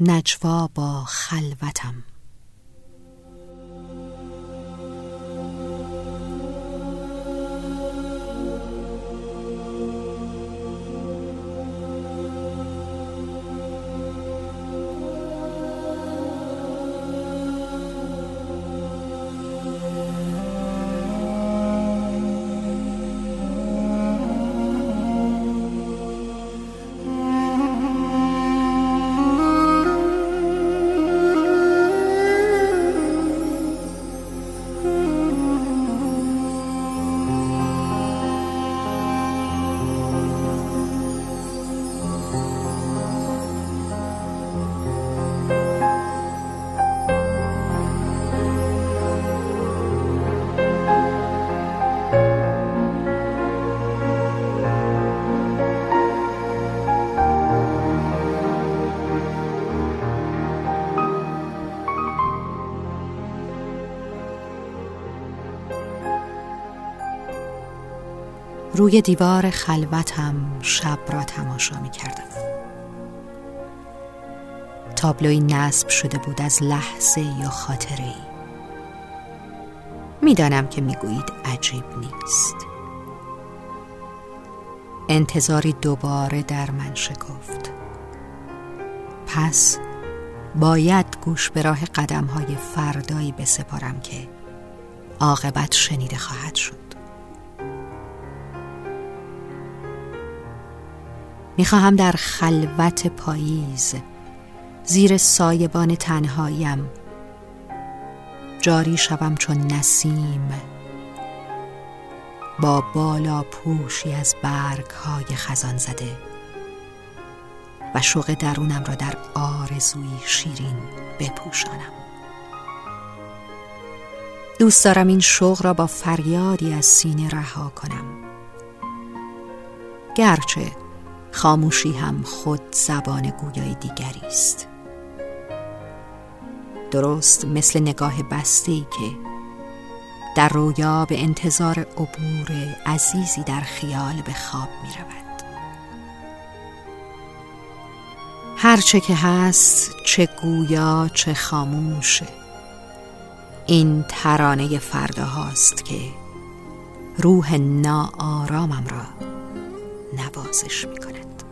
نجوا با خلوتم. روی دیوار خلوتم شب را تماشا می کردم تابلوی نصب شده بود از لحظه یا خاطره ای. می‌دانم که می‌گویید عجیب نیست. انتظاری دوباره در من شکفت. پس باید گوش به راه قدم های فردایی بسپارم که عاقبت شنیده خواهد شد. می‌خواهم در خلوت پاییز زیر سایبان تنهایم جاری شوم چون نسیم با بالا پوشی از برگ های خزان زده و شوق درونم را در آرزوی شیرین بپوشانم. دوست دارم این شوق را با فریادی از سینه رها کنم. گرچه خاموشی هم خود زبان گویای دیگری است. درست مثل نگاه بسته که در رویا به انتظار عبور عزیزی در خیال به خواب می رود هرچه که هست چه گویا چه خاموش این ترانه فردا هاست که روح ناآرامم را نوازش می کند.